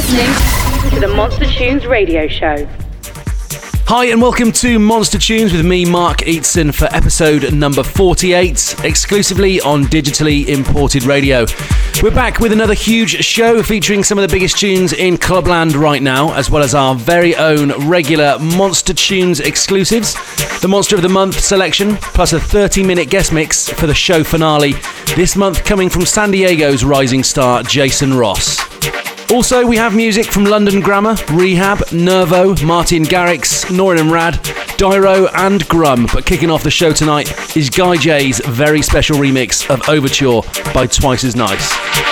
listening to the Monster Tunes radio show. Hi, and welcome to Monster Tunes with me, Mark Eteson, for episode number 48, exclusively on digitally imported radio. We're back with another huge show featuring some of the biggest tunes in Clubland right now, as well as our very own regular Monster Tunes exclusives, the Monster of the Month selection, plus a 30 minute guest mix for the show finale, this month coming from San Diego's rising star, Jason Ross. Also, we have music from London Grammar, R3HAB, Nervo, Martin Garrix, Norin Rad, Dyro, and Grum. But kicking off the show tonight is Guy J's very special remix of Overture by Twice as Nice.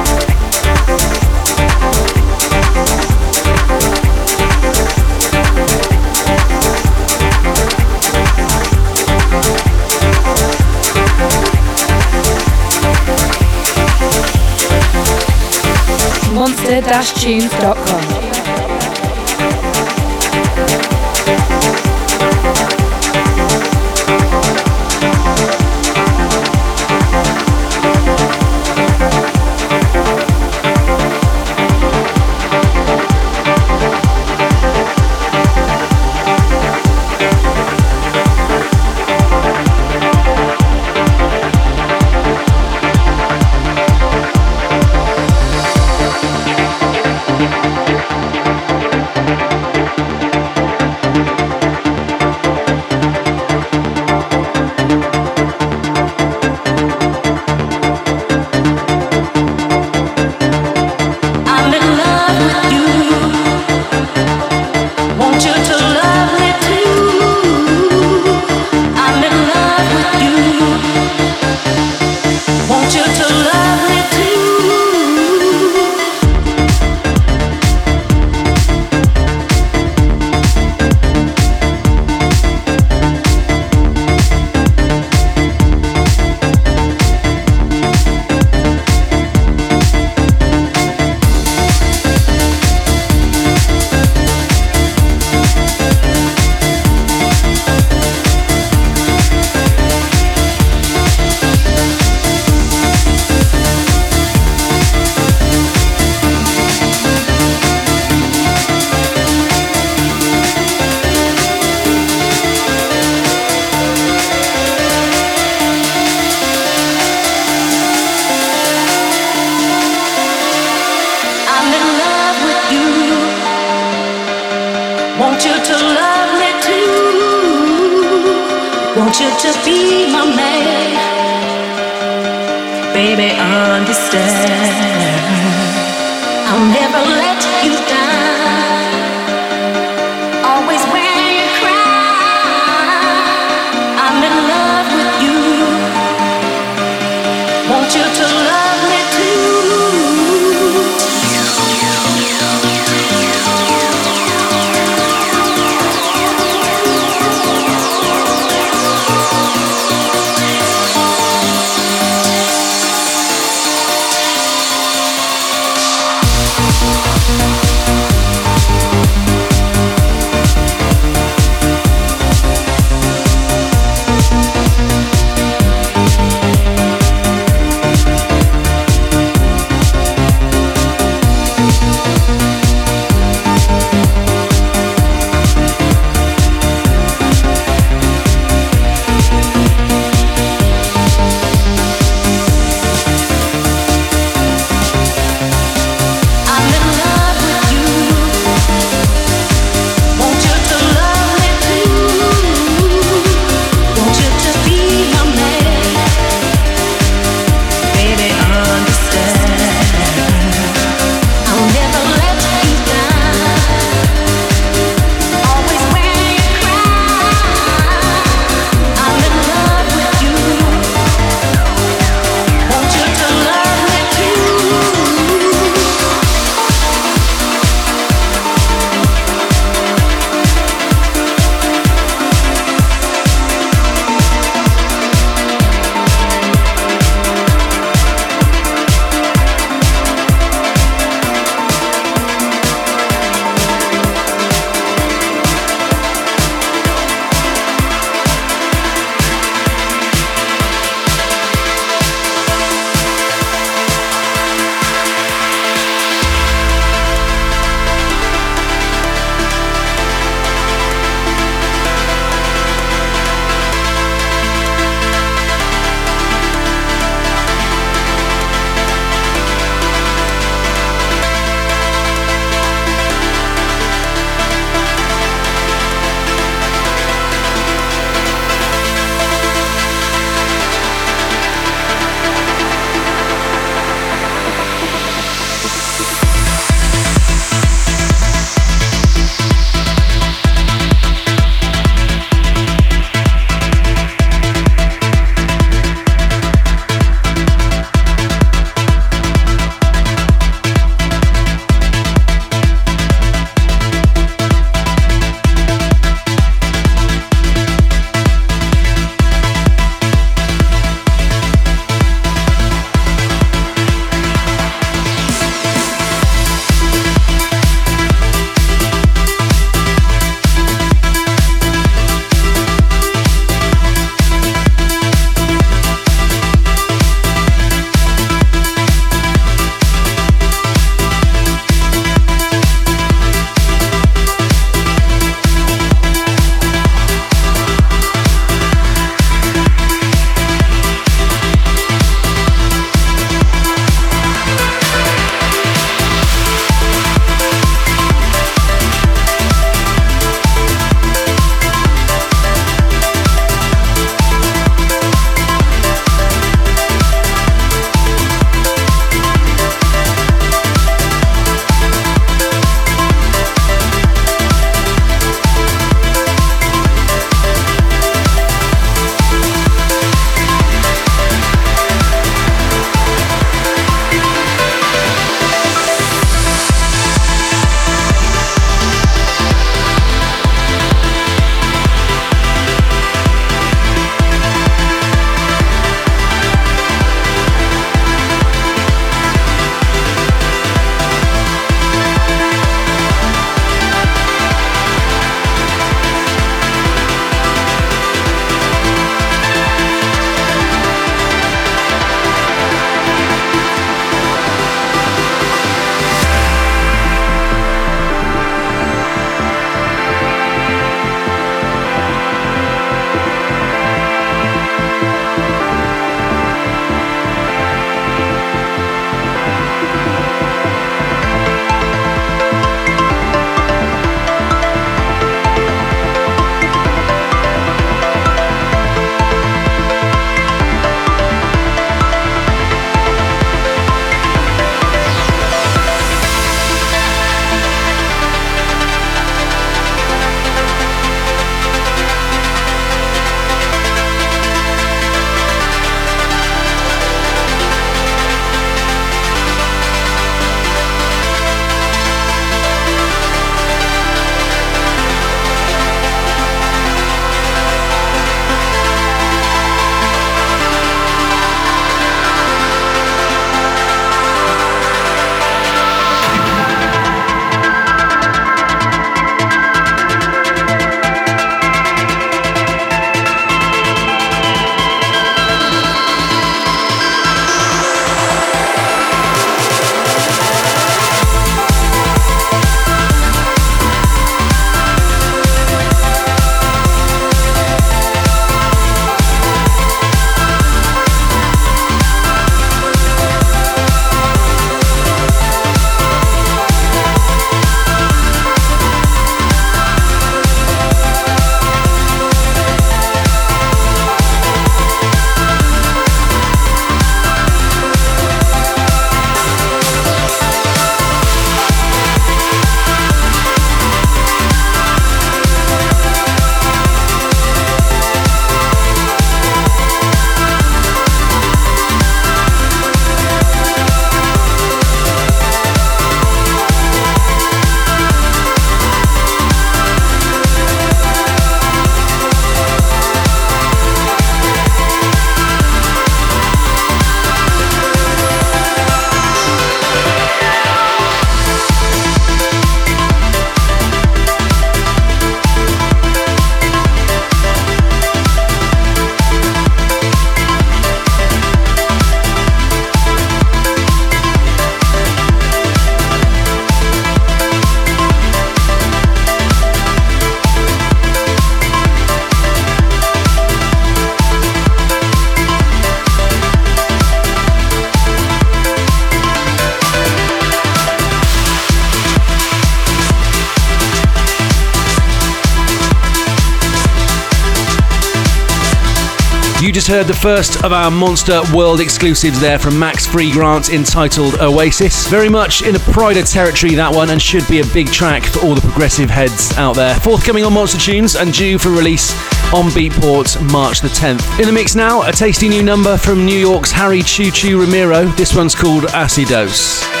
Heard the first of our Monster World exclusives there from Max Freegrant entitled Oasis. Very much in the Pryda territory, that one, and should be a big track for all the progressive heads out there. Forthcoming on Monster Tunes and due for release on Beatport March the 10th. In the mix now, a tasty new number from New York's Harry Choo Choo Romero. This one's called Acidose.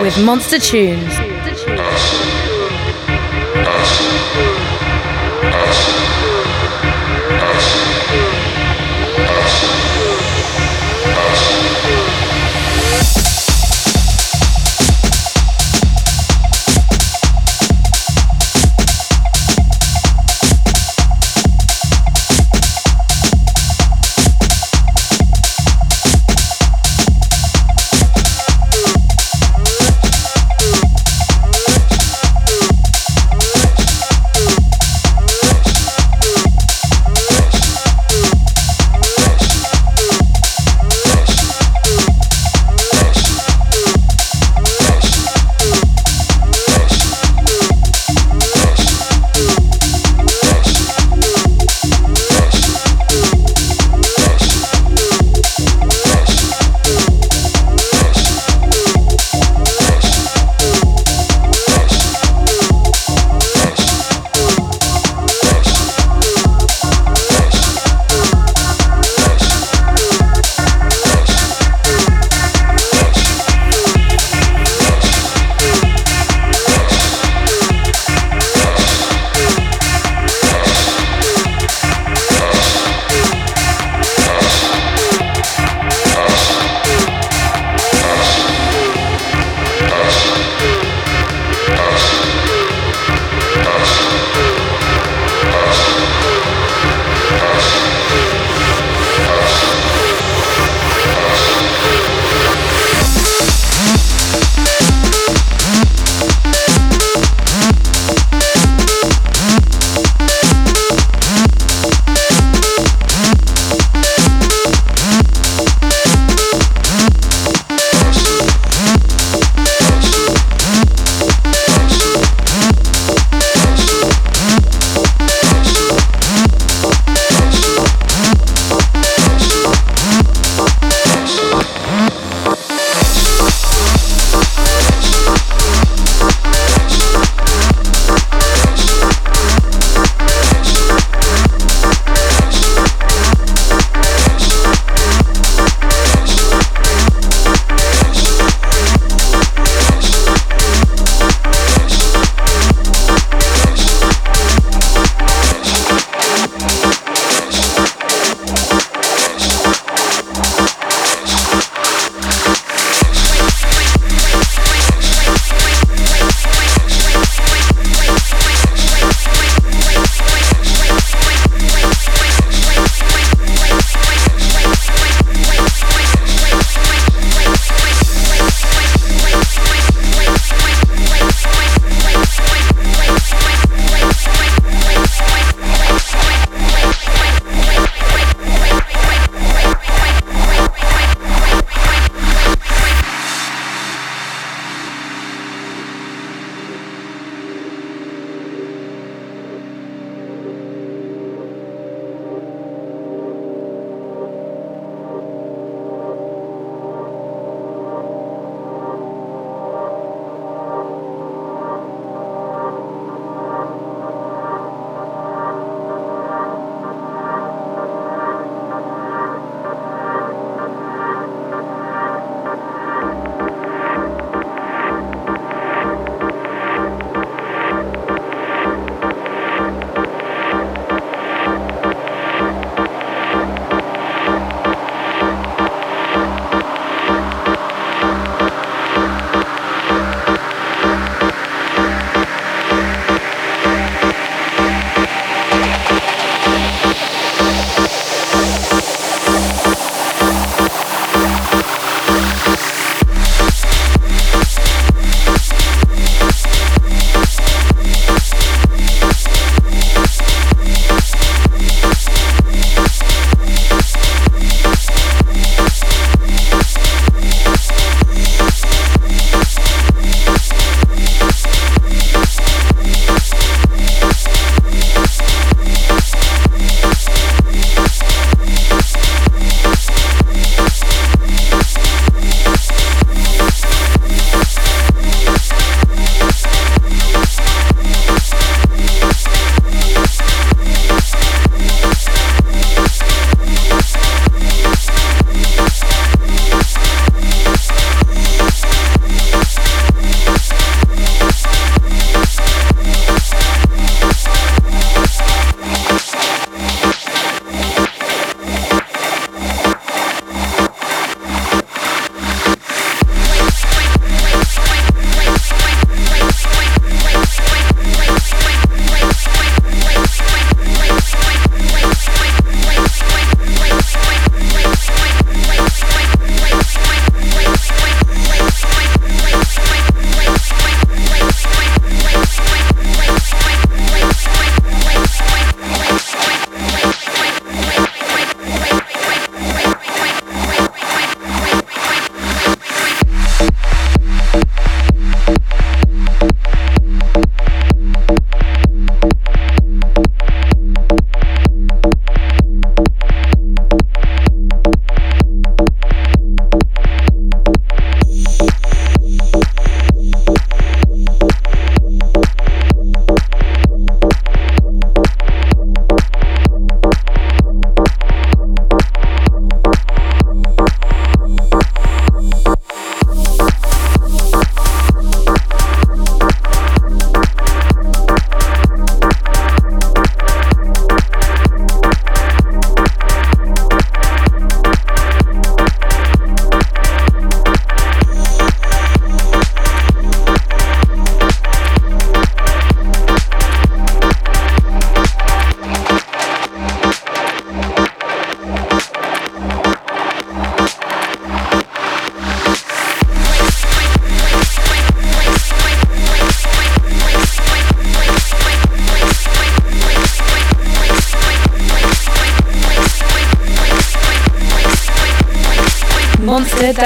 With Monster Tunes.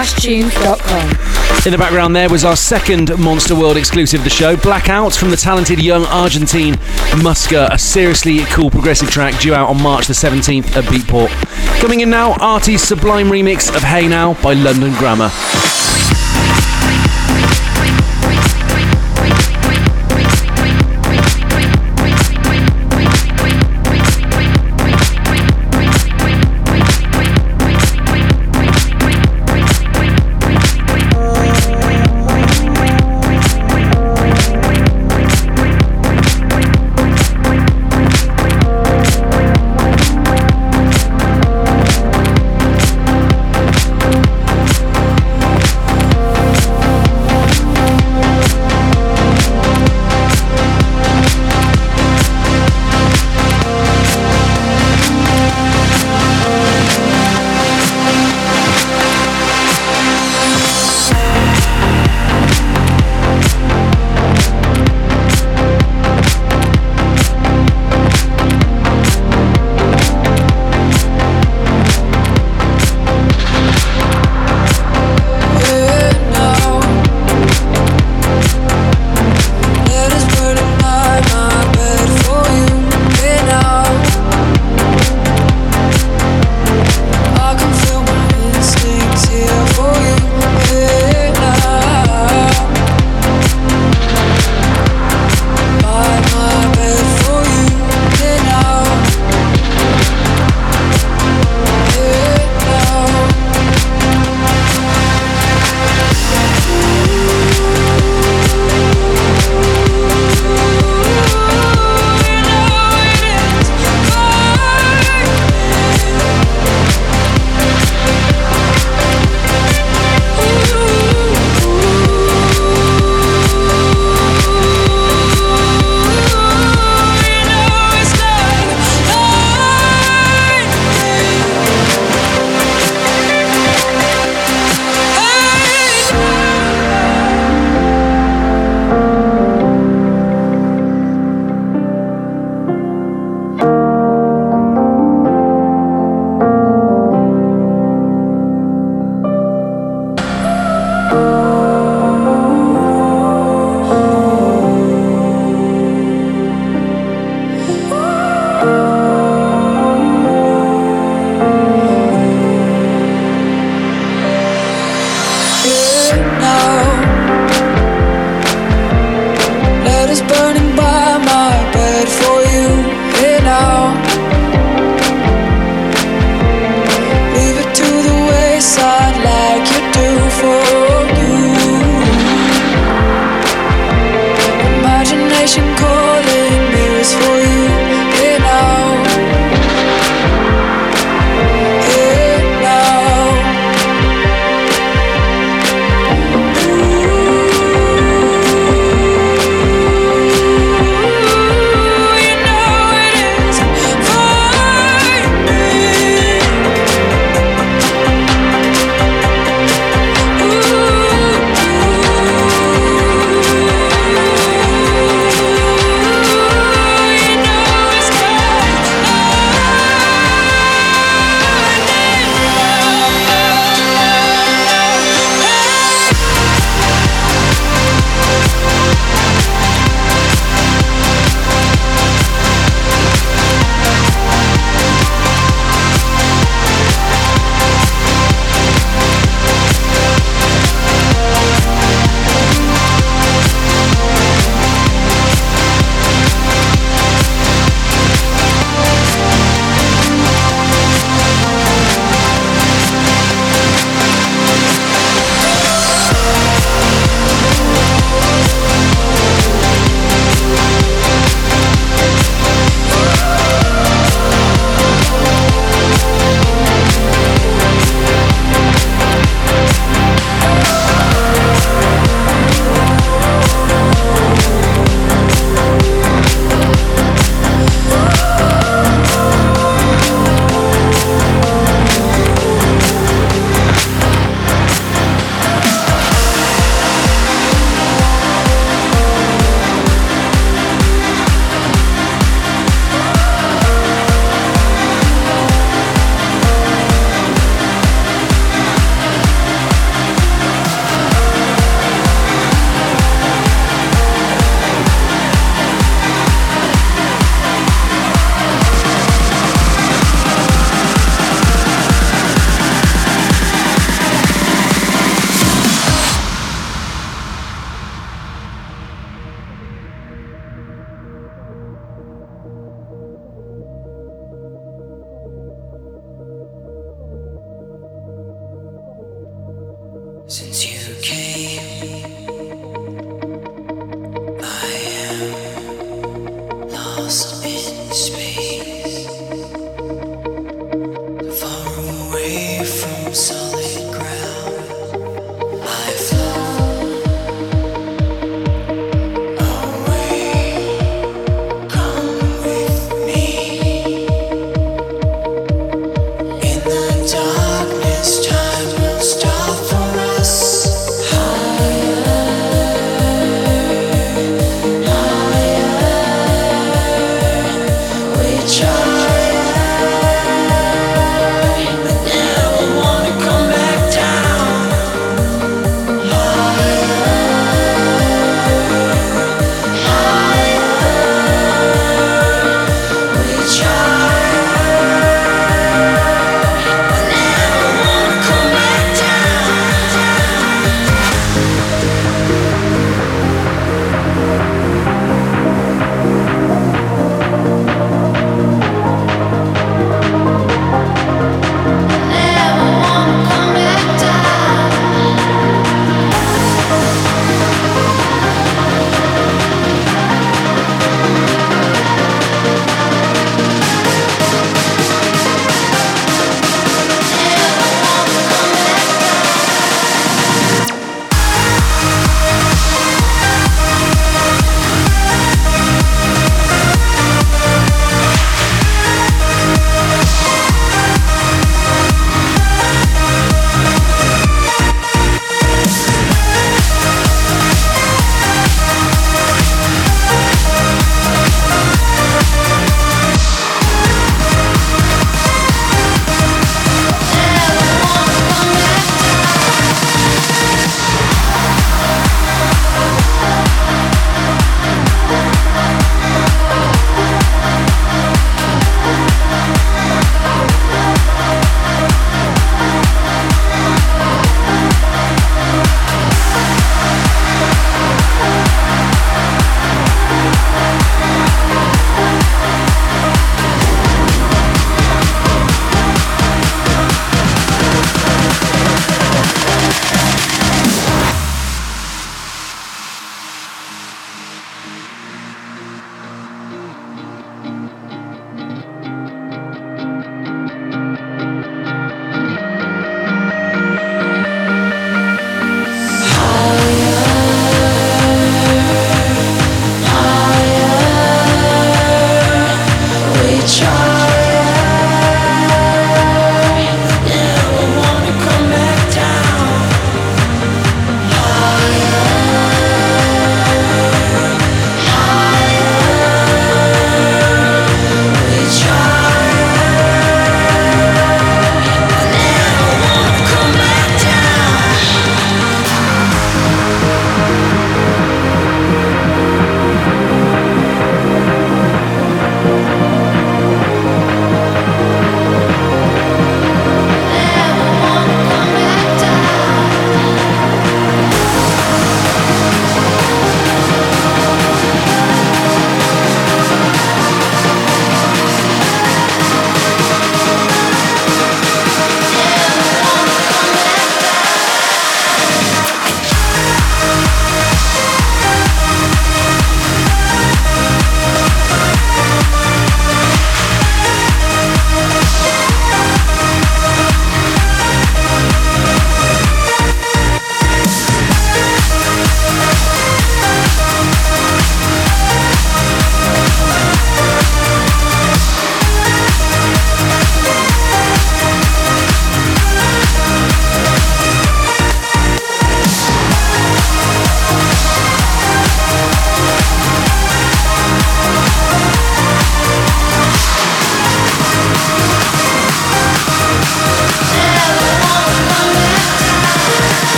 monster-tunes.com. In the background there was our second Monster World exclusive of the show, Blackout from the talented young Argentine Muska, a seriously cool progressive track due out on March the 17th at Beatport. Coming in now, Arty's sublime remix of Hey Now by London Grammar.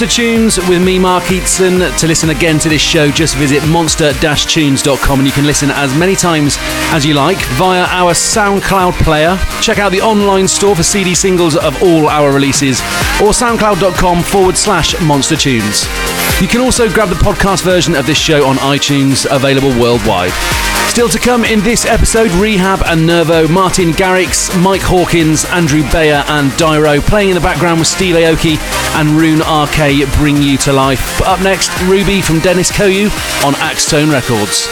Monster Tunes with me, Mark Eteson. To listen again to this show, just visit monster-tunes.com and you can listen as many times as you like via our SoundCloud player. Check out the online store for CD singles of all our releases or soundcloud.com forward slash monster tunes. You can also grab the podcast version of this show on iTunes, available worldwide. Still to come in this episode, R3hab and Nervo, Martin Garrix, Mike Hawkins, Andrew Bayer, and Dyro playing in the background with Steve Aoki and Rune RK bring you to life. But up next, Ruby from Deniz Koyu on Axtone Records.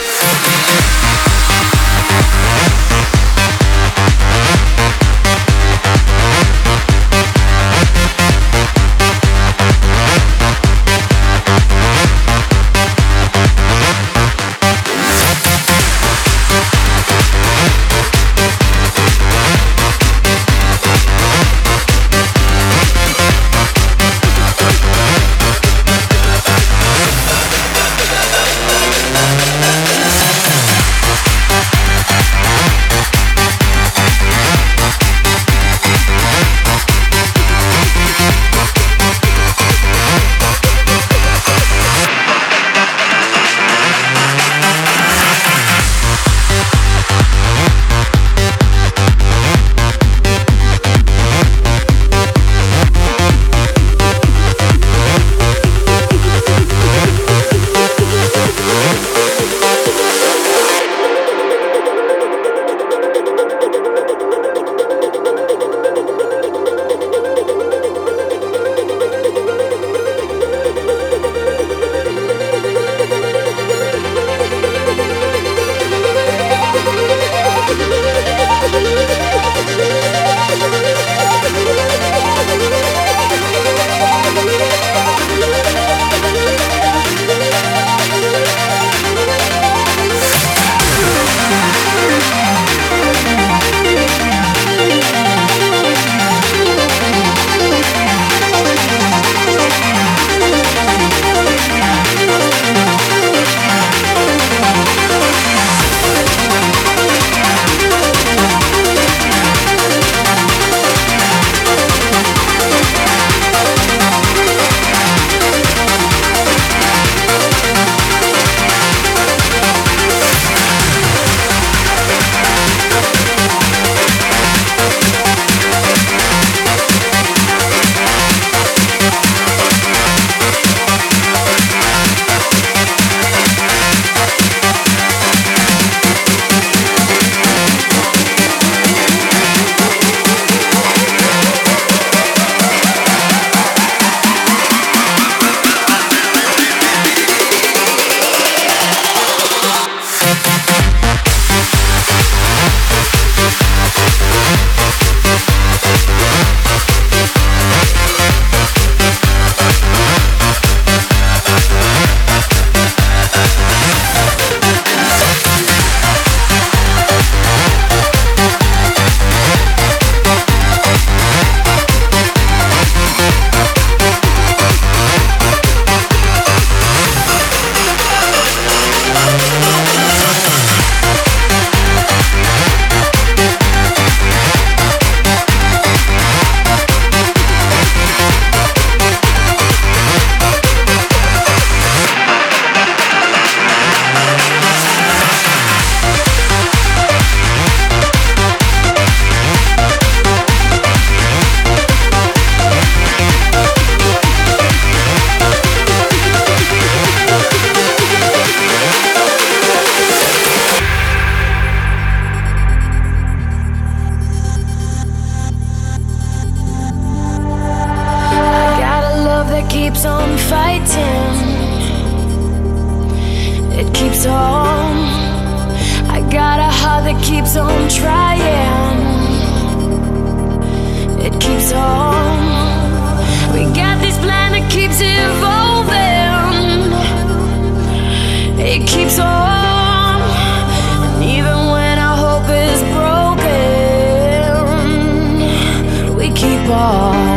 keeps on fighting. It keeps on. I got a heart that keeps on trying. It keeps on. We got this plan that keeps evolving. It keeps on. And even when our hope is broken, we keep on.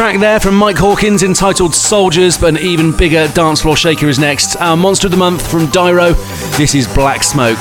Track there from Mike Hawkins entitled Soldiers, but an even bigger dance floor shaker is next. Our Monster of the Month from Dyro. This is Black Smoke.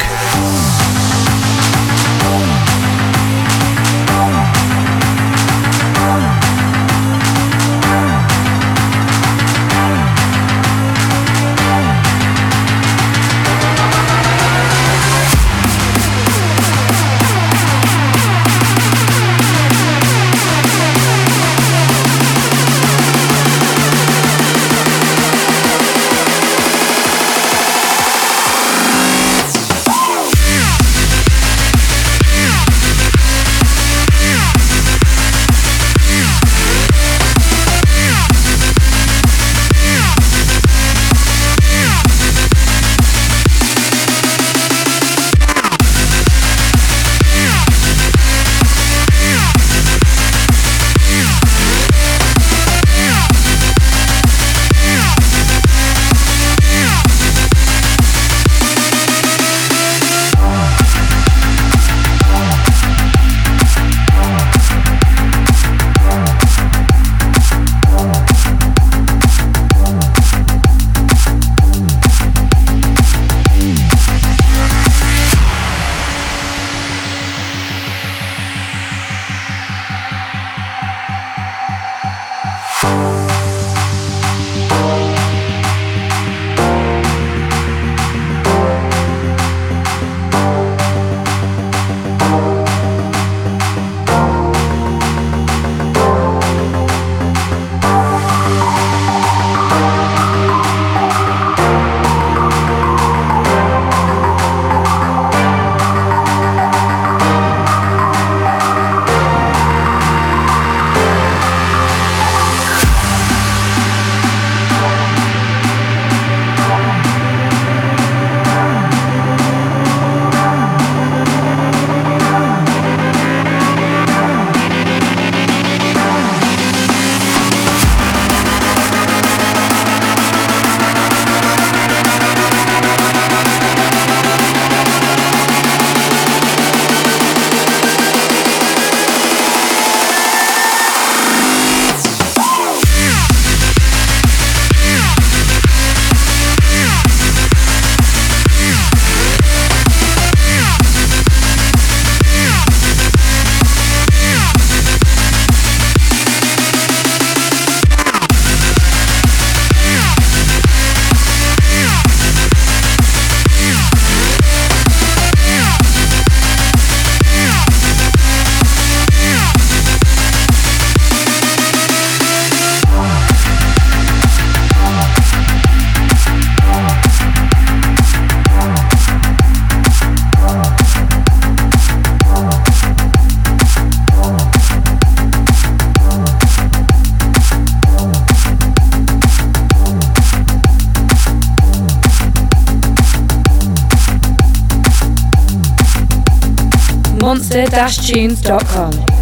monster-tunes.com.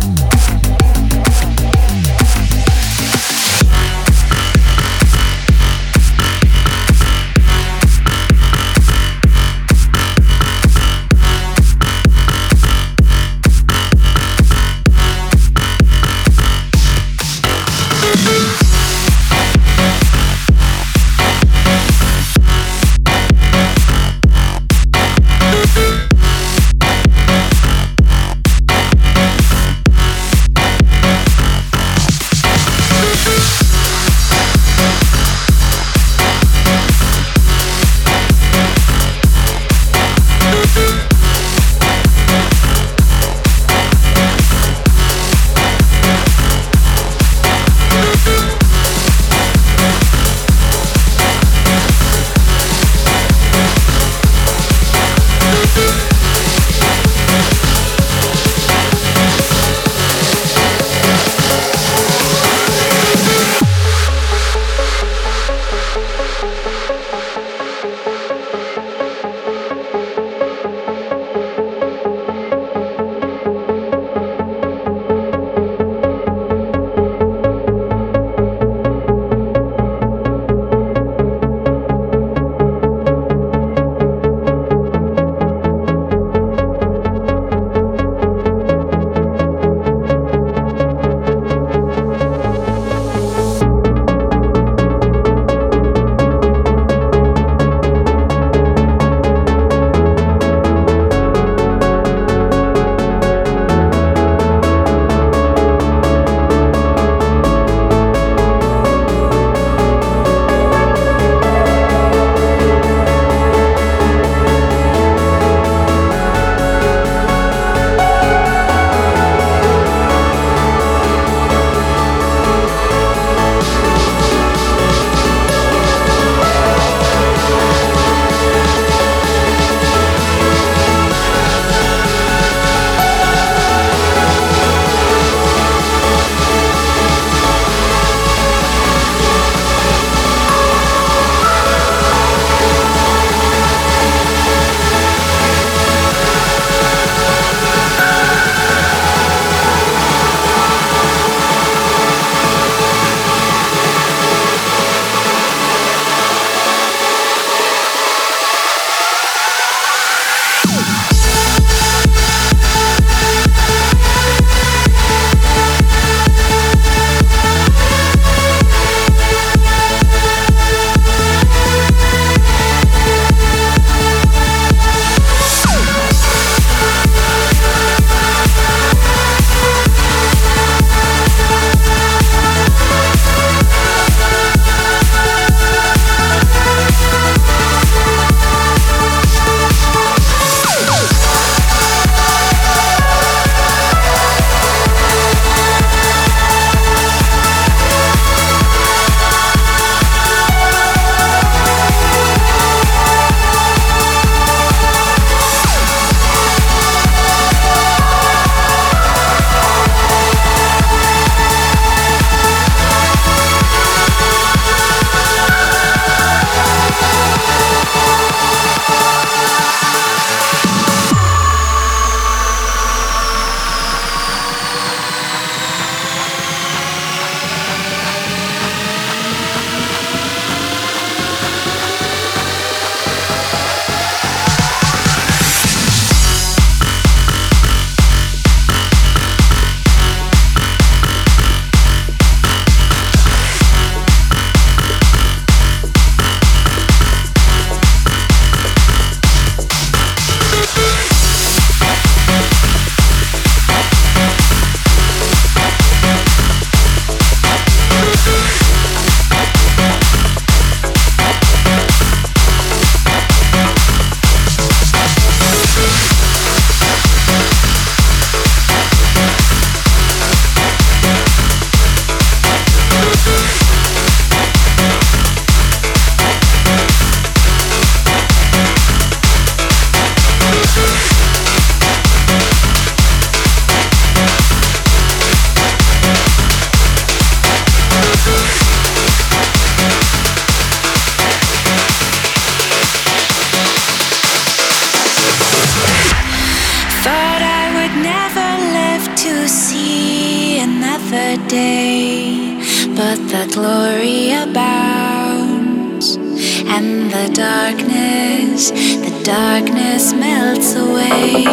and the darkness, the darkness melts away.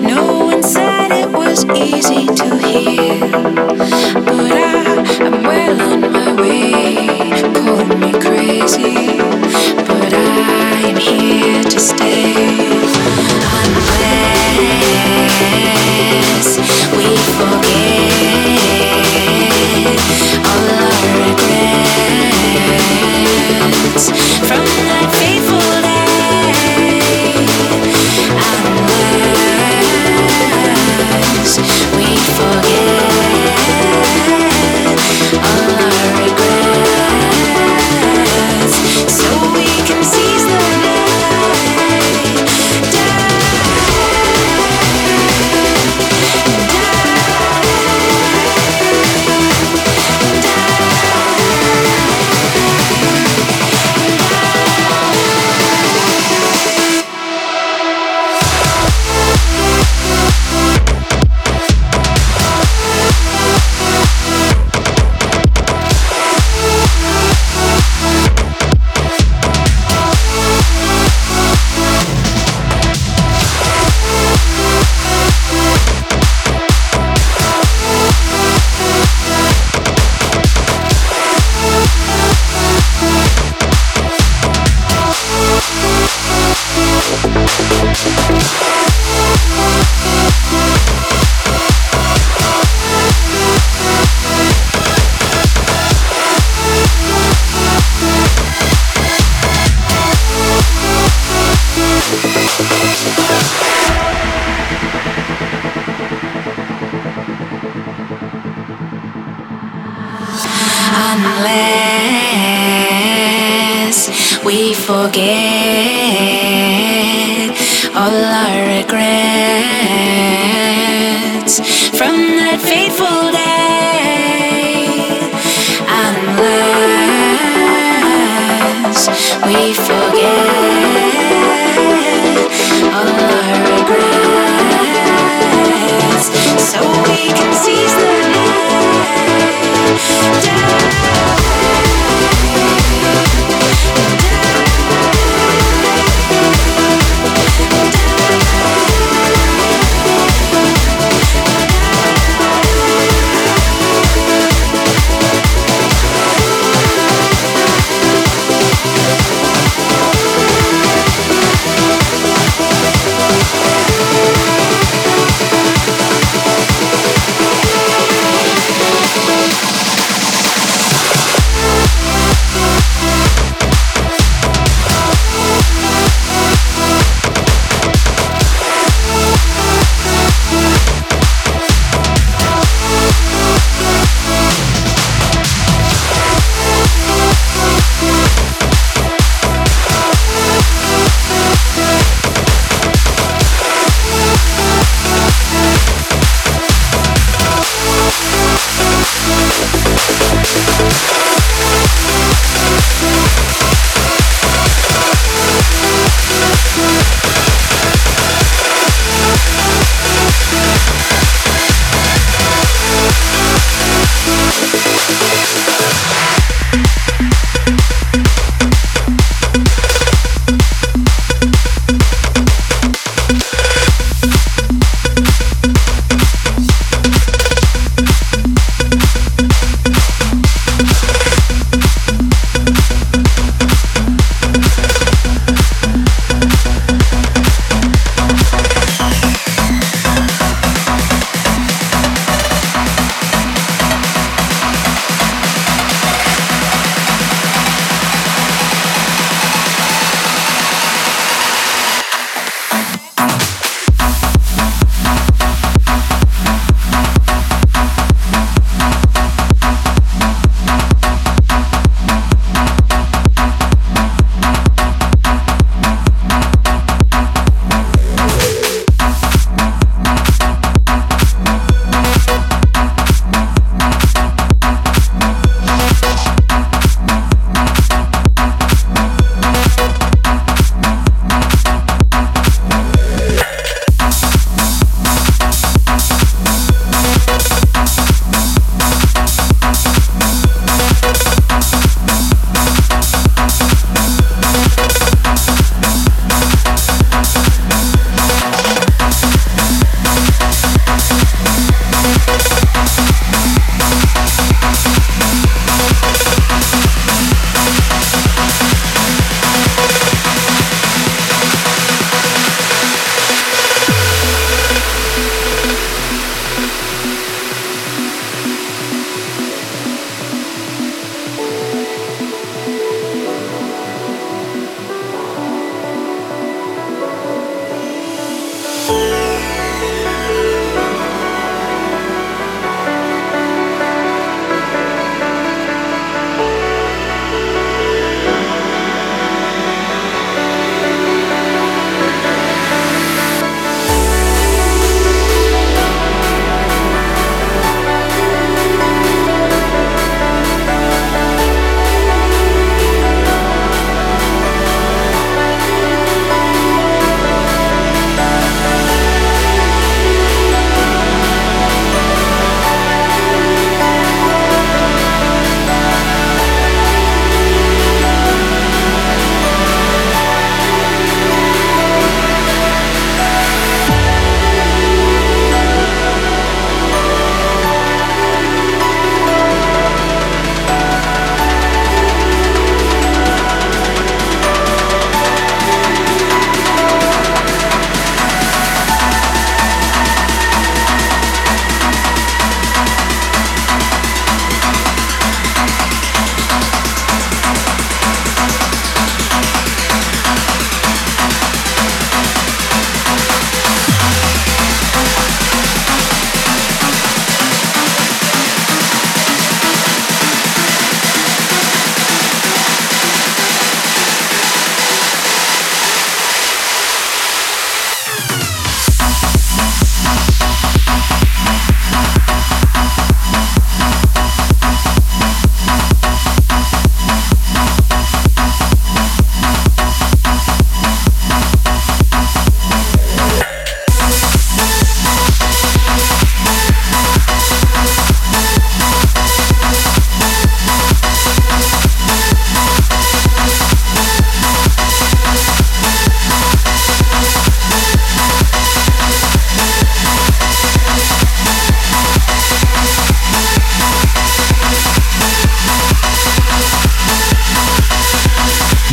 No one said it was easy to hear, but I, I'm waiting. from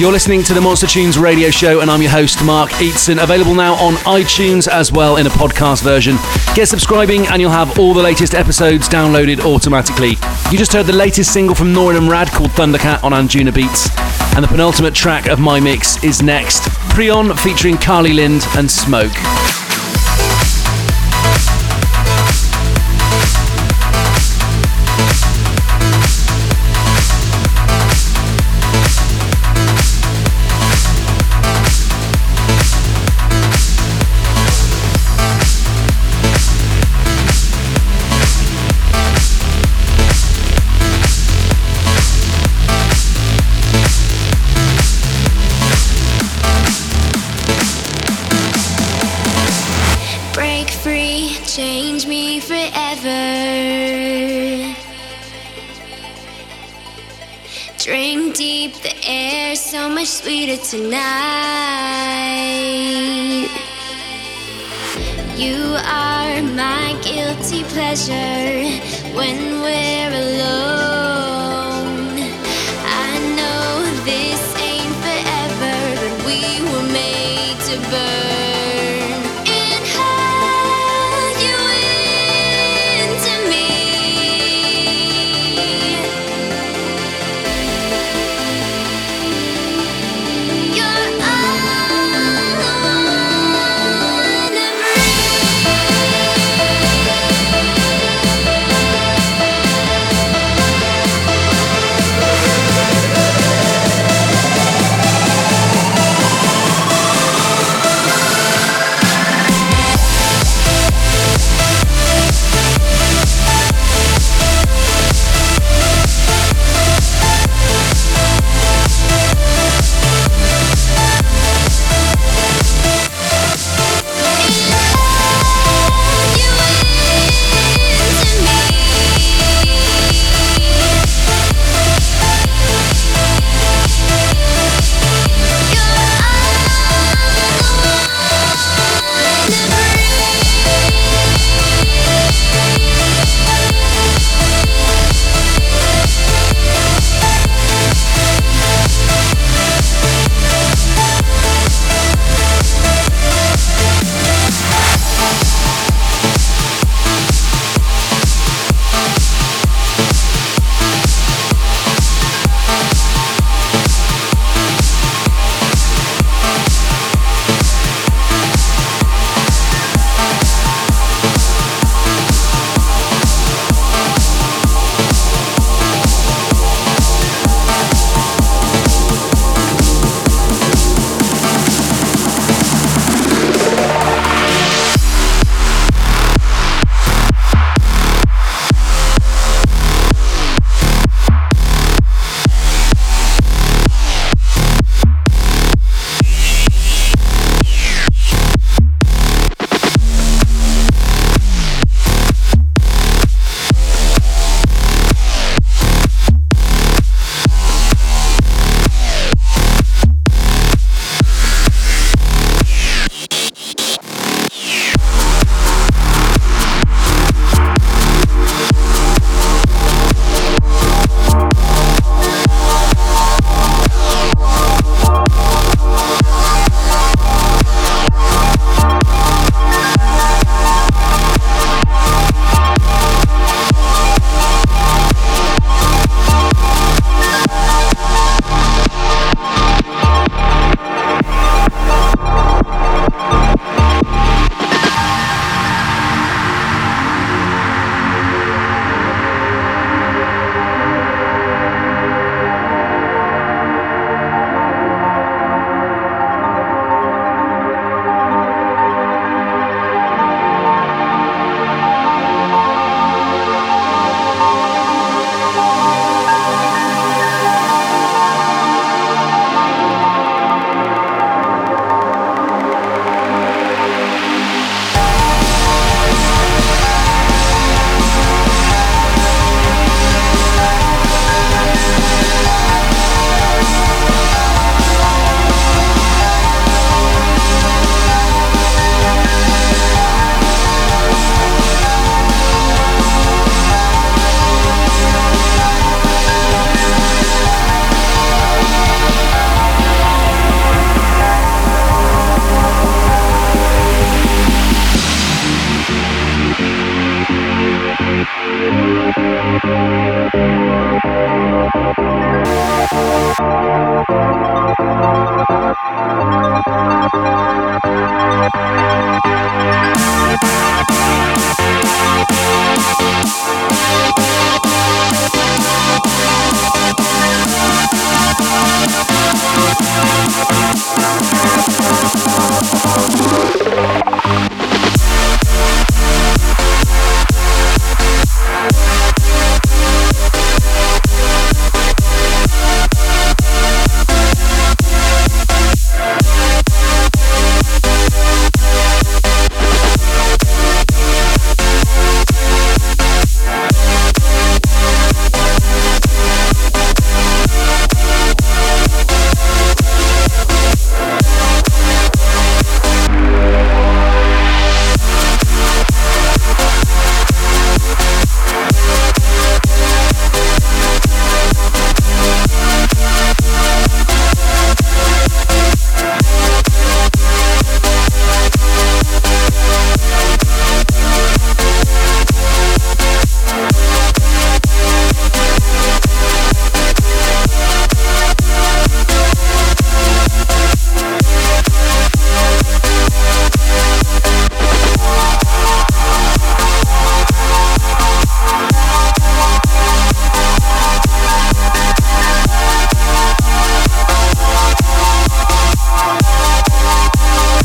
You're listening to the Monster Tunes radio show, and I'm your host, Mark Eteson. Available now on iTunes as well in a podcast version. Get subscribing, and you'll have all the latest episodes downloaded automatically. You just heard the latest single from Norin and Rad called Thundercat on Anjuna Beats, and the penultimate track of my mix is next Prion featuring Carly Lind and Smoke.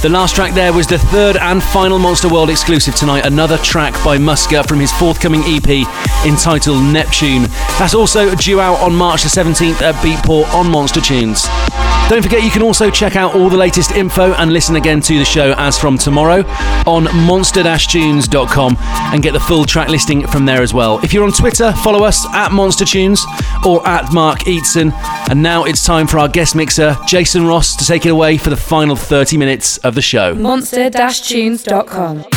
The last track there was the third and final Monster World exclusive tonight, another track by Muska from his forthcoming EP entitled Neptune. That's also due out on March the 17th at Beatport on Monster Tunes. Don't forget you can also check out all the latest info and listen again to the show as from tomorrow on monster-tunes.com and get the full track listing from there as well. If you're on Twitter, follow us at Monster Tunes or at Mark Eteson. And now it's time for our guest mixer, Jason Ross, to take it away for the final 30 minutes of the show. Monster-tunes.com.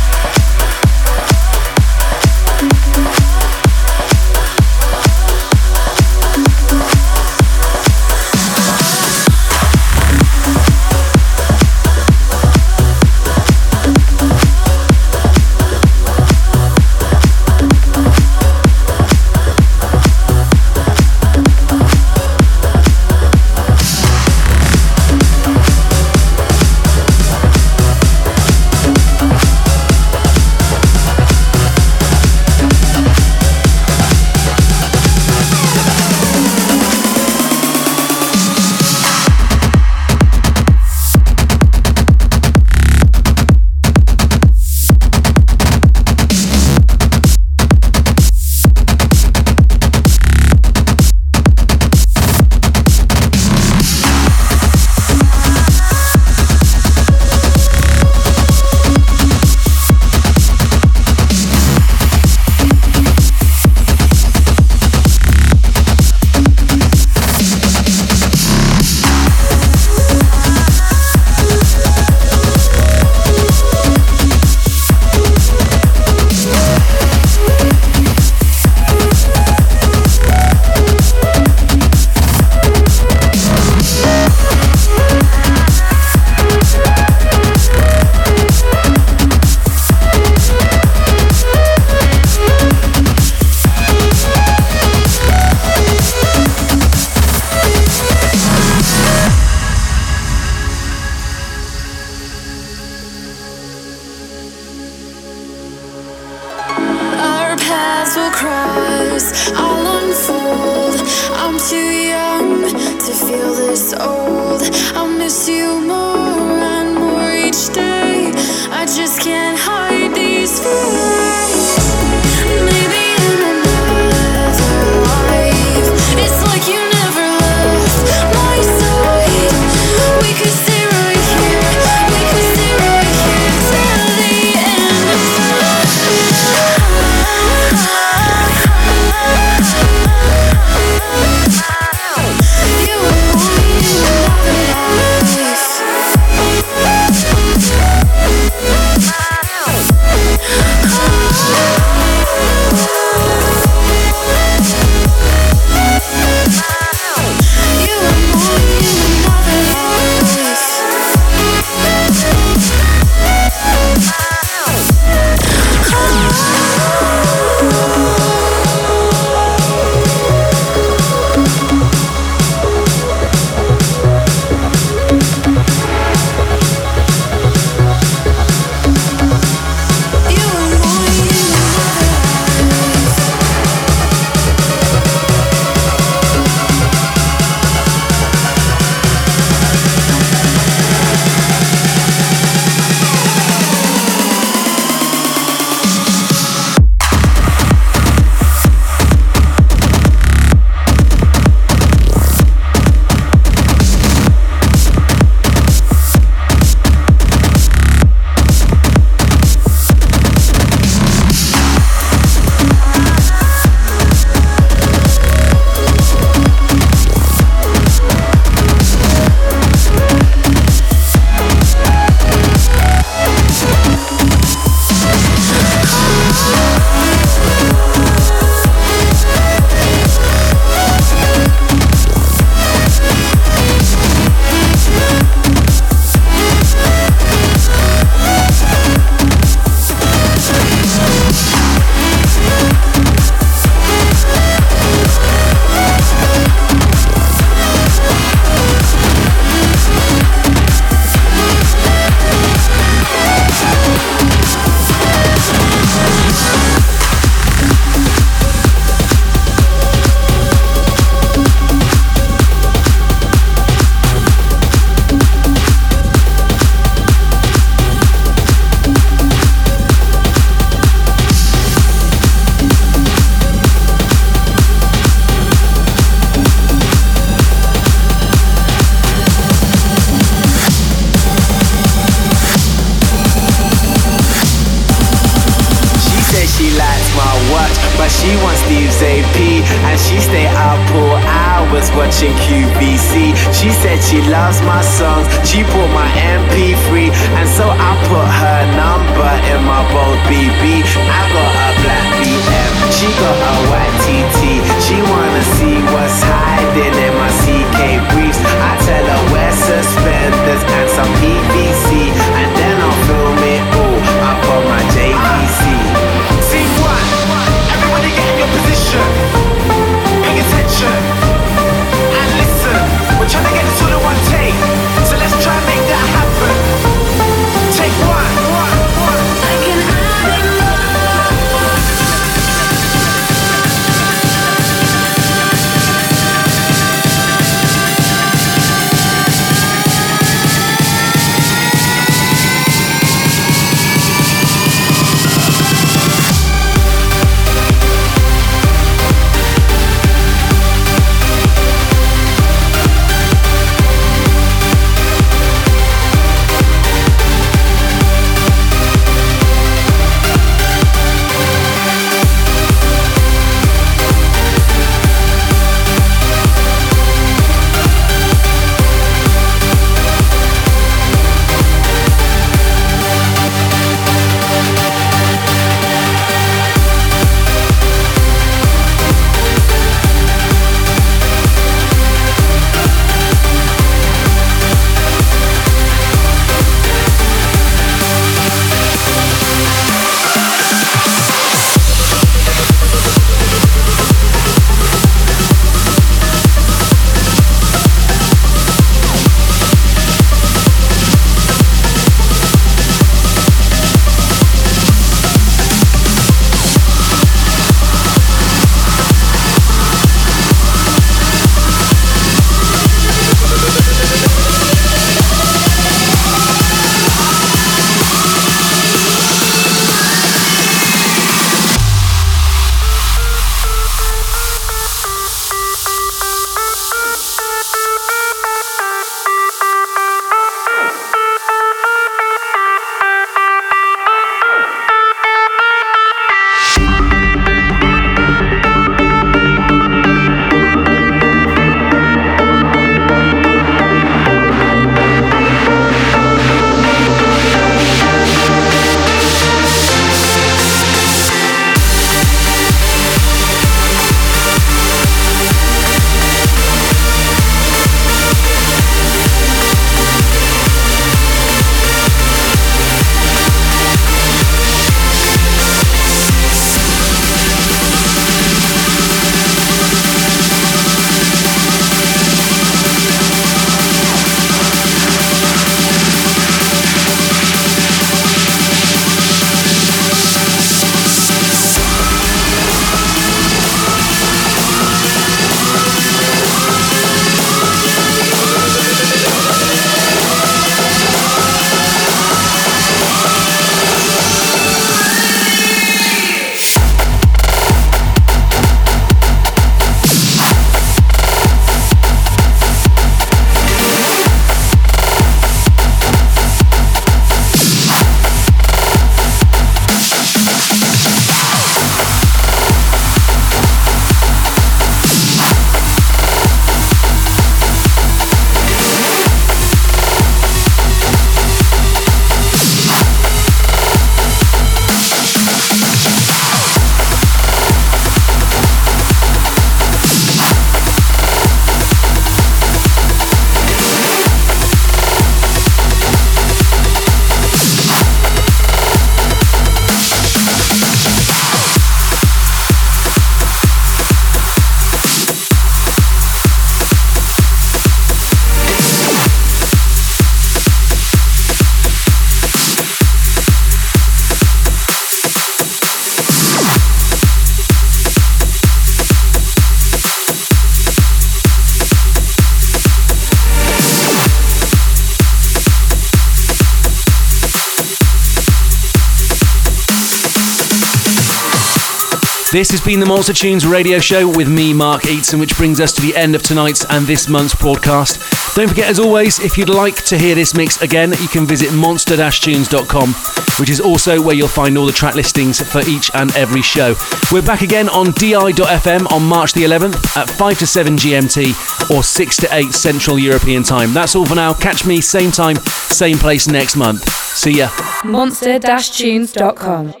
This has been the Monster Tunes radio show with me, Mark Eteson, which brings us to the end of tonight's and this month's broadcast. Don't forget, as always, if you'd like to hear this mix again, you can visit monster-tunes.com, which is also where you'll find all the track listings for each and every show. We're back again on di.fm on March the 11th at 5 to 7 GMT or 6 to 8 Central European Time. That's all for now. Catch me same time, same place next month. See ya. Monster-tunes.com.